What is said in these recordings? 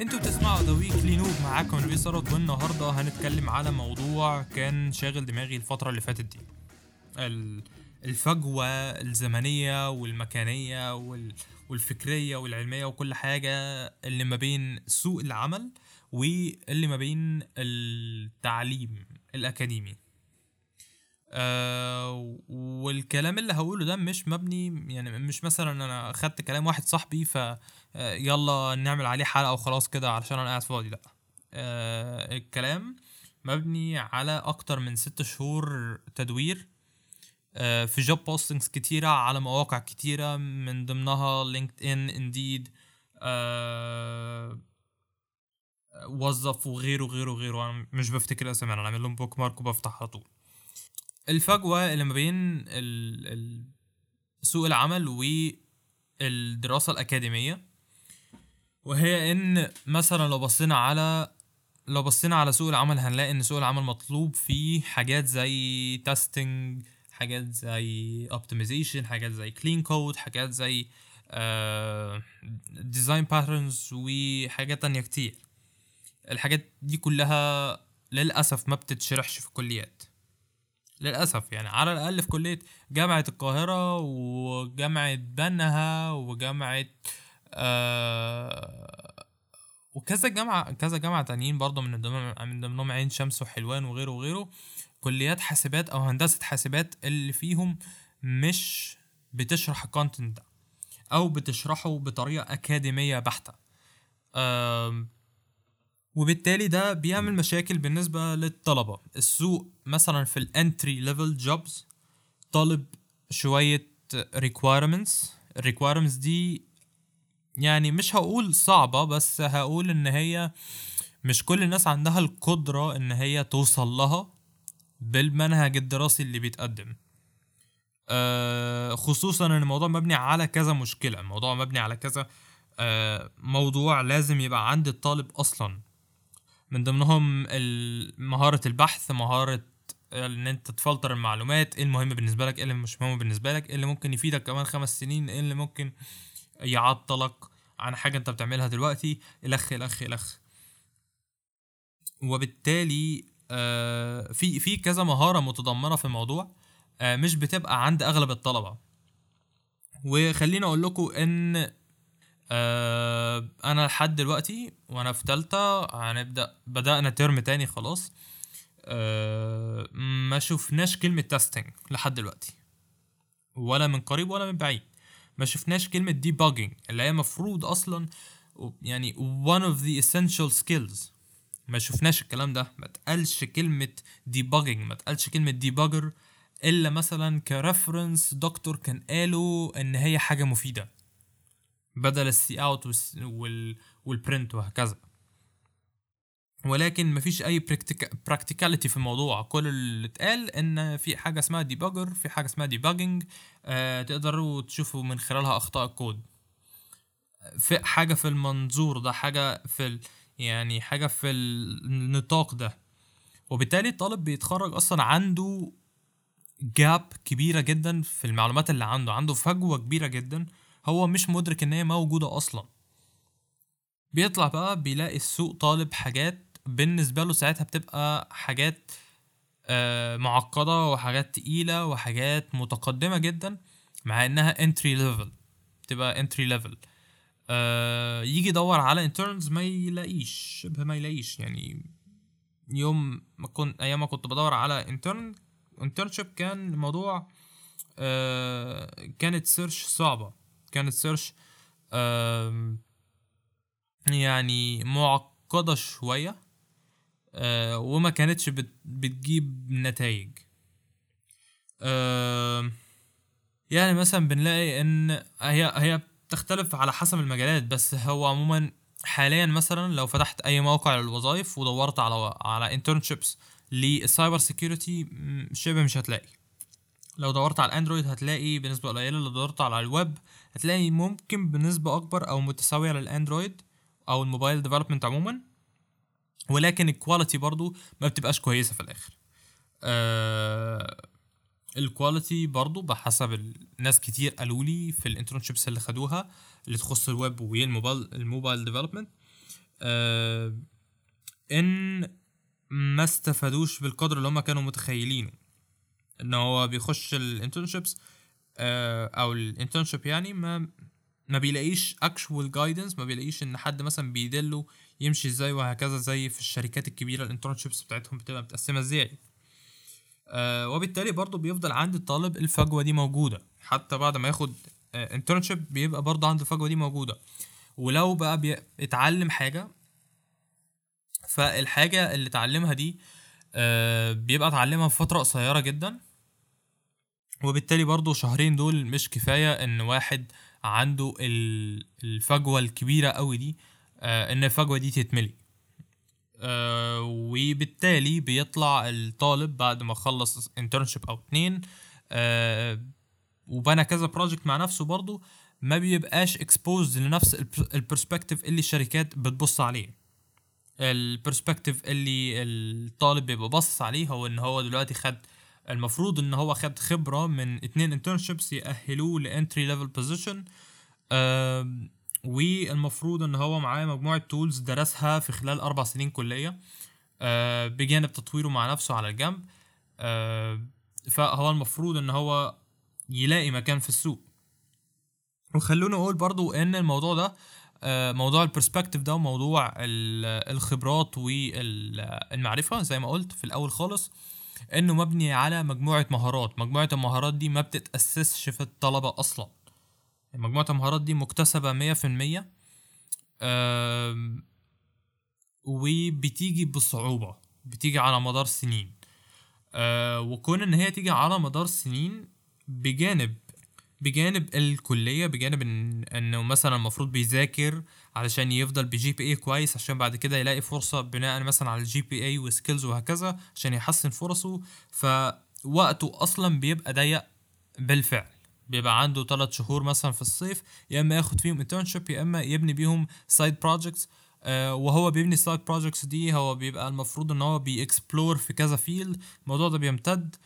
أنتوا بتسمعوا ذا ويكلي نوب معاكم ثروت والنهاردة هنتكلم على موضوع كان شاغل دماغي الفترة اللي فاتت دي. ال- الفجوة الزمنية والمكانية وال- والفكرية والعلمية وكل حاجة اللي ما بين سوق العمل واللي ما بين التعليم الأكاديمي. آه والكلام اللي هقوله ده مش مبني يعني مش مثلا أنا خدت كلام واحد صاحبي ف آه، يلا نعمل عليه حلقة وخلاص كده علشان أنا قاعد فاضي لأ. آه الكلام مبني على أكتر من ست شهور تدوير آه في job postings كتيرة على مواقع كتيرة من ضمنها LinkedIn Indeed آه وظف وغيره وغيره وغيره أنا مش بفتكر اسامي أنا عامل لهم bookmark وبفتح على طول. الفجوة اللي ما بين ال... ال... سوق العمل والدراسة الأكاديمية وهي إن مثلا لو بصينا على لو بصينا على سوق العمل هنلاقي إن سوق العمل مطلوب فيه حاجات زي testing حاجات زي optimization حاجات زي clean code حاجات زي design patterns وحاجات تانية كتير. الحاجات دي كلها للأسف ما بتتشرحش في الكليات. للأسف يعني على الأقل في كلية جامعة القاهرة وجامعة بنها وجامعة آه وكذا جامعة كذا جامعة تانيين برضه من من ضمنهم عين شمس وحلوان وغيره وغيره كليات حاسبات أو هندسة حاسبات اللي فيهم مش بتشرح الكونتنت ده أو بتشرحه بطريقة أكاديمية بحتة. آم، وبالتالي ده بيعمل مشاكل بالنسبة للطلبة. السوق مثلا في ال entry level jobs طالب شوية requirements. requirements دي يعني مش هقول صعبة بس هقول إن هي مش كل الناس عندها القدرة إن هي توصل لها بالمنهج الدراسي اللي بيتقدم. آه خصوصا إن الموضوع مبني على كذا مشكلة. الموضوع مبني على كذا آه موضوع لازم يبقى عند الطالب أصلا. من ضمنهم مهارة البحث مهارة إن أنت تفلتر المعلومات إيه المهم بالنسبة لك إيه اللي مش مهم بالنسبة لك إيه اللي ممكن يفيدك كمان خمس سنين إيه اللي ممكن يعطلك عن حاجة أنت بتعملها دلوقتي إلخ إلخ إلخ. وبالتالي آه، في في كذا مهارة متضمنة في الموضوع آه، مش بتبقى عند أغلب الطلبة. وخليني أقول لكم إن أنا لحد دلوقتي وأنا في تالتة هنبدأ بدأنا ترم تاني خلاص. آه، ما شفناش كلمة تيستنج لحد دلوقتي. ولا من قريب ولا من بعيد. ما شفناش كلمة debugging اللي هي مفروض أصلا يعني one of the essential skills. ما شفناش الكلام ده. ما تقالش كلمة debugging ما تقالش كلمة debugger إلا مثلا ك reference دكتور كان قالوا إن هي حاجة مفيدة. بدل ال cout وال وال print وهكذا. ولكن مفيش أي practicality في الموضوع. كل اللي اتقال إن في حاجة اسمها debugger في حاجة اسمها debugging آه تقدروا تشوفوا من خلالها أخطاء الكود. في حاجة في المنظور ده حاجة في يعني حاجة في النطاق ده. وبالتالي الطالب بيتخرج أصلا عنده gap كبيرة جدا في المعلومات اللي عنده. عنده فجوة كبيرة جدا هو مش مدرك إن هي موجودة أصلا. بيطلع بقى بيلاقي السوق طالب حاجات بالنسبة له ساعتها بتبقى حاجات آه، معقدة وحاجات تقيلة وحاجات متقدمة جدا مع إنها entry level تبقى entry level يجي يدور على interns ما يلاقيش شبه ما يلاقيش. يعني يوم ما كنت أيام ما كنت بدور على intern internship كان الموضوع آه، كانت search صعبة. كانت search يعني معقدة شوية آه وما كانتش بت بتجيب نتائج يعني مثلا بنلاقي إن هي هي بتختلف على حسب المجالات بس هو عموما حاليا مثلا لو فتحت أي موقع للوظائف ودورت على على internships لل cyber security شبه مش هتلاقي. لو دورت على ال Android هتلاقي بنسبة قليلة لو دورت على الويب هتلاقي ممكن بنسبة أكبر أو متساوية لل Android أو ال mobile development عموما. ولكن ال quality برضو ما بتبقاش كويسة في الآخر. آه ال quality برضو بحسب الناس كتير قالوا لي في ال internships اللي خدوها اللي تخص ال web وال mobile ال mobile development آه إن ما استفادوش بالقدر اللي هم كانوا متخيلينه. ان هو بيخش ال internships آه أو ال internship يعني ما ما بيلاقيش actual guidance ما بيلاقيش إن حد مثلا بيدله يمشي إزاي وهكذا زي في الشركات الكبيرة ال internships بتاعتهم بتبقى متقسمة إزاي. آه وبالتالي برضو بيفضل عند الطالب الفجوة دي موجودة. حتى بعد ما ياخد انترنشيب آه بيبقى برضو عنده الفجوة دي موجودة. ولو بقى بيتعلم حاجة فالحاجة اللي اتعلمها دي آه بيبقى اتعلمها في فترة قصيرة جدا. وبالتالي برضو شهرين دول مش كفاية إن واحد عنده الفجوة الكبيرة قوي دي آه إن الفجوة دي تتملي. آه وبالتالي بيطلع الطالب بعد ما خلص internship أو اتنين آه وبنى كذا project مع نفسه برضه ما بيبقاش exposed لنفس ال perspective اللي الشركات بتبص عليه. ال perspective اللي الطالب بيبقى باصص عليه هو إن هو دلوقتي خد المفروض إن هو خد خبرة من اتنين internships يأهلوه ل entry level position والمفروض إن هو معاه مجموعة tools درسها في خلال أربع سنين كلية أه بجانب تطويره مع نفسه على الجنب. أه فهو المفروض إن هو يلاقي مكان في السوق. وخلونا أقول برضو إن الموضوع ده أه موضوع ال perspective ده وموضوع الخبرات والمعرفة زي ما قلت في الأول خالص. إنه مبني على مجموعة مهارات. مجموعة المهارات دي ما بتتأسسش في الطلبة أصلا. مجموعة المهارات دي في المية وبتيجي بصعوبة. بتيجي على مدار سنين. أه وكون إن هي تيجي على مدار سنين بجانب بجانب الكلية بجانب إن إنه مثلا المفروض بيذاكر علشان يفضل ب GPA كويس عشان بعد كده يلاقي فرصة بناء مثلا على ال GPA و skills وهكذا عشان يحسن فرصه. فوقته أصلا بيبقى ضيق بالفعل. بيبقى عنده ثلاث شهور مثلا في الصيف يا إما ياخد فيهم internship يا إما يبني بيهم side projects آه وهو بيبني ال side projects دي هو بيبقى المفروض إن هو بي explore في كذا field الموضوع ده بيمتد.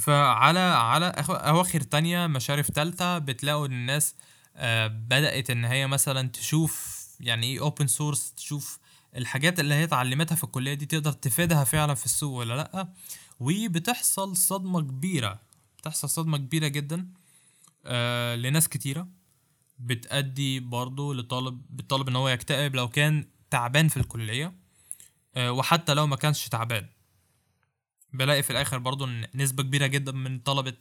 فعلى على أواخر تانية مشارف تالتة بتلاقوا ان الناس آه بدأت إن هي مثلا تشوف يعني إيه open source تشوف الحاجات اللي هي اتعلمتها في الكلية دي تقدر تفيدها فعلا في السوق ولا لأ. وبتحصل صدمة كبيرة بتحصل صدمة كبيرة جدا آه لناس كتيرة. بتأدي برضو لطالب بالطالب إن هو يكتئب لو كان تعبان في الكلية آه وحتى لو ما كانش تعبان. بلاقي في الآخر برضو إن نسبة كبيرة جدا من طلبة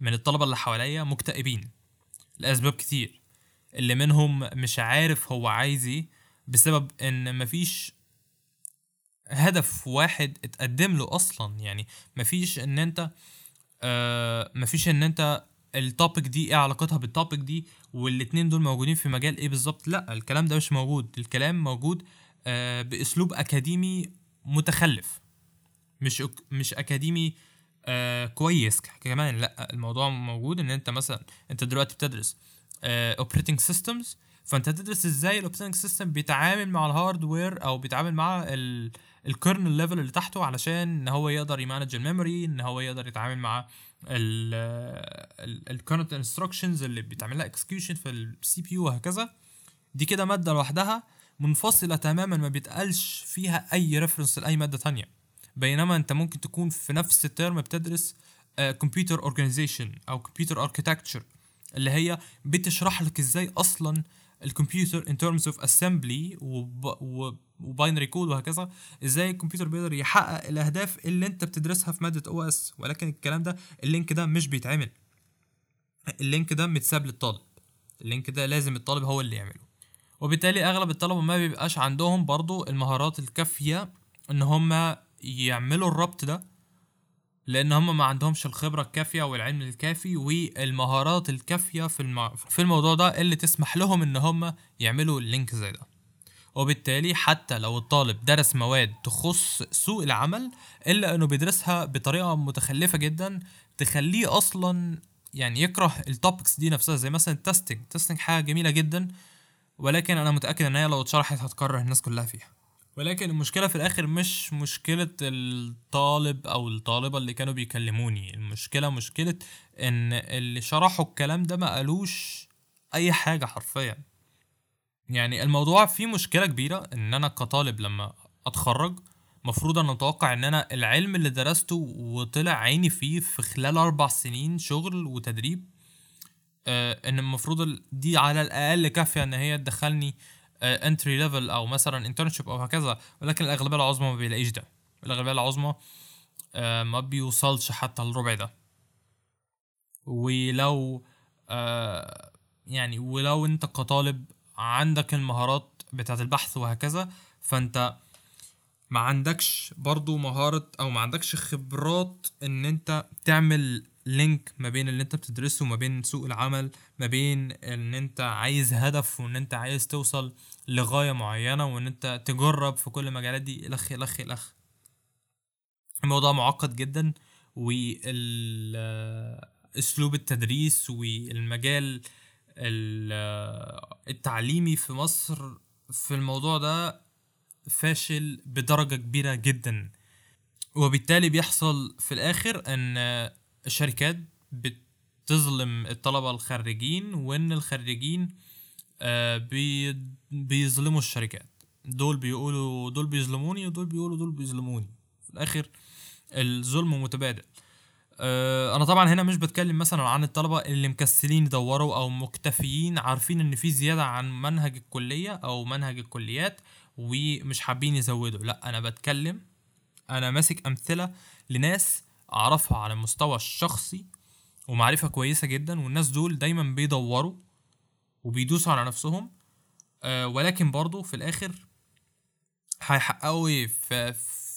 من الطلبة اللي حواليا مكتئبين لأسباب كتير. اللي منهم مش عارف هو عايز إيه بسبب إن مفيش هدف واحد اتقدم له أصلا. يعني مفيش إن أنت آه مفيش إن أنت ال topic دي إيه علاقتها بال topic دي والاتنين دول موجودين في مجال إيه بالظبط. لأ الكلام ده مش موجود. الكلام موجود آه بأسلوب أكاديمي متخلف. مش مش أكاديمي آه كويس كمان لأ الموضوع موجود إن أنت مثلا أنت دلوقتي بتدرس operating آه systems فأنت تدرس إزاي ال operating system بيتعامل مع ال hardware أو بيتعامل مع ال kernel level اللي تحته علشان إن هو يقدر ي manage ال memory إن هو يقدر يتعامل مع ال current instructions اللي بيتعمل لها execution في ال CPU وهكذا. دي كده مادة لوحدها منفصلة تماما ما بيتقالش فيها أي reference لأي مادة تانية. بينما انت ممكن تكون في نفس الترم بتدرس computer organization أو computer architecture اللي هي بتشرح لك إزاي أصلا الكمبيوتر in terms of assembly و binary code وهكذا إزاي الكمبيوتر بيقدر يحقق الأهداف اللي انت بتدرسها في مادة OS ولكن الكلام ده ال link ده مش بيتعمل. ال link ده متساب للطالب. ال link ده لازم الطالب هو اللي يعمله. وبالتالي أغلب الطلبة ما بيبقاش عندهم برضو المهارات الكافية إن هم يعملوا الربط ده لأن هم ما عندهمش الخبرة الكافية والعلم الكافي والمهارات الكافية في الم... في الموضوع ده اللي تسمح لهم إن هم يعملوا ال link زي ده. وبالتالي حتى لو الطالب درس مواد تخص سوق العمل إلا إنه بيدرسها بطريقة متخلفة جدا تخليه أصلا يعني يكره ال topics دي نفسها. زي مثلا ال testing ال testing حاجة جميلة جدا ولكن أنا متأكد إن هي لو اتشرحت هتكره الناس كلها فيها. ولكن المشكلة في الآخر مش مشكلة الطالب أو الطالبة اللي كانوا بيكلموني. المشكلة مشكلة إن اللي شرحوا الكلام ده ما قالوش أي حاجة حرفيا. يعني الموضوع فيه مشكلة كبيرة إن أنا كطالب لما أتخرج مفروض أنا أتوقع إن أنا العلم اللي درسته وطلع عيني فيه في خلال أربع سنين شغل وتدريب آه إن المفروض دي على الأقل كافية إن هي تدخلني entry آه level أو مثلا internship أو هكذا ولكن الأغلبية العظمى ما بيلاقيش ده. الأغلبية العظمى آه ما بيوصلش حتى الربع ده. ولو آه يعني ولو أنت كطالب عندك المهارات بتاعت البحث وهكذا فأنت ما عندكش برضو مهارة أو ما عندكش خبرات إن أنت تعمل link ما بين اللي انت بتدرسه وما بين سوق العمل ما بين ان انت عايز هدف وان انت عايز توصل لغاية معينة وان انت تجرب في كل المجالات دي الخ الخ الخ الموضوع معقد جدا والأسلوب التدريس والمجال التعليمي في مصر في الموضوع ده فاشل بدرجة كبيرة جدا. وبالتالي بيحصل في الآخر أن الشركات بتظلم الطلبة الخريجين وأن الخريجين آه، بيظلموا الشركات. دول بيقولوا دول بيظلموني ودول بيقولوا دول بيظلموني. في الآخر الظلم متبادل. آه، أنا طبعا هنا مش بتكلم مثلا عن الطلبة اللي مكسلين يدوروا أو مكتفيين عارفين إن في زيادة عن منهج الكلية أو منهج الكليات ومش حابين يزودوا. لأ أنا بتكلم أنا ماسك أمثلة لناس أعرفها على المستوى الشخصي ومعرفة كويسة جدا والناس دول دايما بيدوروا وبيدوسوا على نفسهم أه ولكن برضو في الآخر هيحققوا إيه؟ في,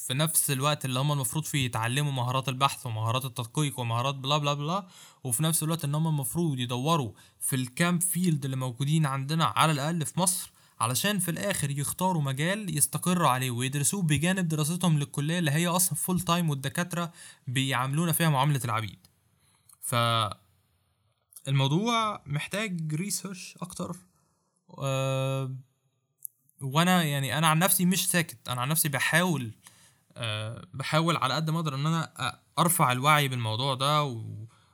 في نفس الوقت اللي هم المفروض فيه يتعلموا مهارات البحث ومهارات التدقيق ومهارات بلا بلا بلا وفي نفس الوقت إن هم المفروض يدوروا في الكام فيلد اللي موجودين عندنا على الأقل في مصر علشان في الآخر يختاروا مجال يستقروا عليه ويدرسوه بجانب دراستهم للكلية اللي هي أصلا full time والدكاترة بيعاملونا فيها معاملة العبيد. ف الموضوع محتاج research أكتر. أه وأنا يعني أنا عن نفسي مش ساكت. أنا عن نفسي بحاول أه بحاول على قد ما أقدر إن أنا أرفع الوعي بالموضوع ده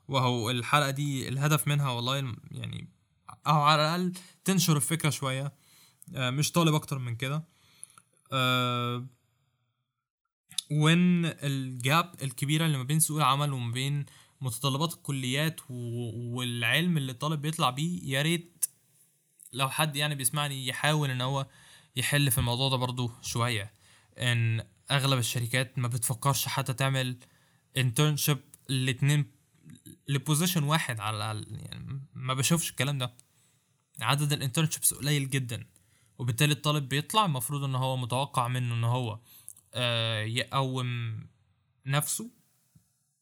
وهو الحلقة دي الهدف منها والله يعني أو على الأقل تنشر الفكرة شوية. مش طالب أكتر من كده. آه، وإن ال gap الكبيرة اللي ما بين سوق العمل وما بين متطلبات الكليات والعلم اللي الطالب بيطلع بيه يا ريت لو حد يعني بيسمعني يحاول إن هو يحل في الموضوع ده برضو شوية. إن أغلب الشركات ما بتفكرش حتى تعمل internship الاتنين ل position واحد على يعني ما بشوفش الكلام ده. عدد ال internships قليل جدا. وبالتالي الطالب بيطلع المفروض إن هو متوقع منه إن هو آه يقوم نفسه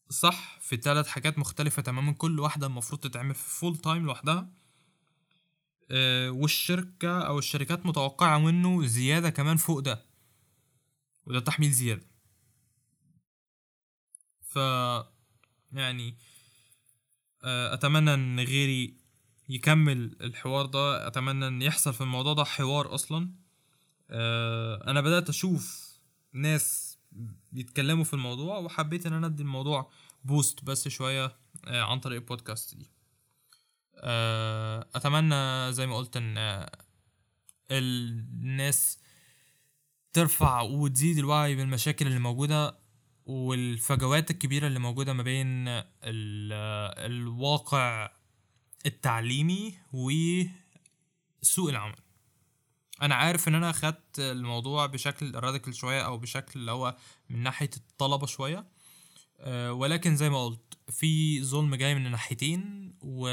صح في ثلاث حاجات مختلفة تماما كل واحدة المفروض تتعمل في full time لوحدها. آه والشركة أو الشركات متوقعة منه زيادة كمان فوق ده وده تحميل زيادة. ف يعني آه أتمنى إن غيري يكمل الحوار ده. أتمنى إن يحصل في الموضوع ده حوار أصلا. آه أنا بدأت أشوف ناس بيتكلموا في الموضوع وحبيت إن أنا أدي الموضوع بوست بس شوية آه عن طريق البودكاست دي. آه أتمنى زي ما قلت إن الناس ترفع وتزيد الوعي بالمشاكل اللي موجودة والفجوات الكبيرة اللي موجودة ما بين الواقع التعليمي وسوق العمل. أنا عارف إن أنا خدت الموضوع بشكل راديكال شوية أو بشكل اللي هو من ناحية الطلبة شوية أه ولكن زي ما قلت في ظلم جاي من الناحيتين و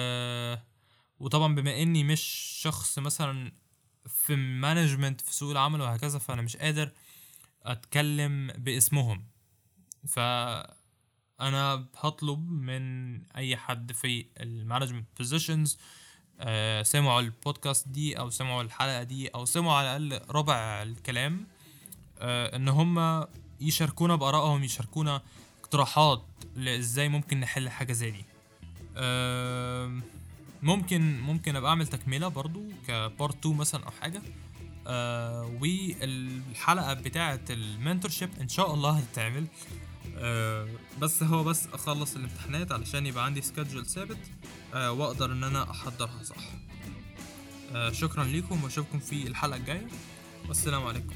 وطبعا بما إني مش شخص مثلا في management في سوق العمل وهكذا فأنا مش قادر أتكلم باسمهم. ف أنا هطلب من أي حد في ال management positions آه، سمعوا البودكاست دي أو سمعوا الحلقة دي أو سمعوا على الأقل ربع الكلام آه، إن هم يشاركونا بآرائهم يشاركونا اقتراحات لإزاي ممكن نحل حاجة زي دي. آه، ممكن ممكن أبقى أعمل تكملة برضو كبارت 2 مثلا أو حاجة. والحلقة بتاعة المنتورشيب إن شاء الله هتتعمل. آه بس هو بس أخلص الامتحانات علشان يبقى عندي سكادجول ثابت آه وأقدر إن أنا أحضرها صح. آه شكرا لكم وأشوفكم في الحلقة الجاية. والسلام عليكم.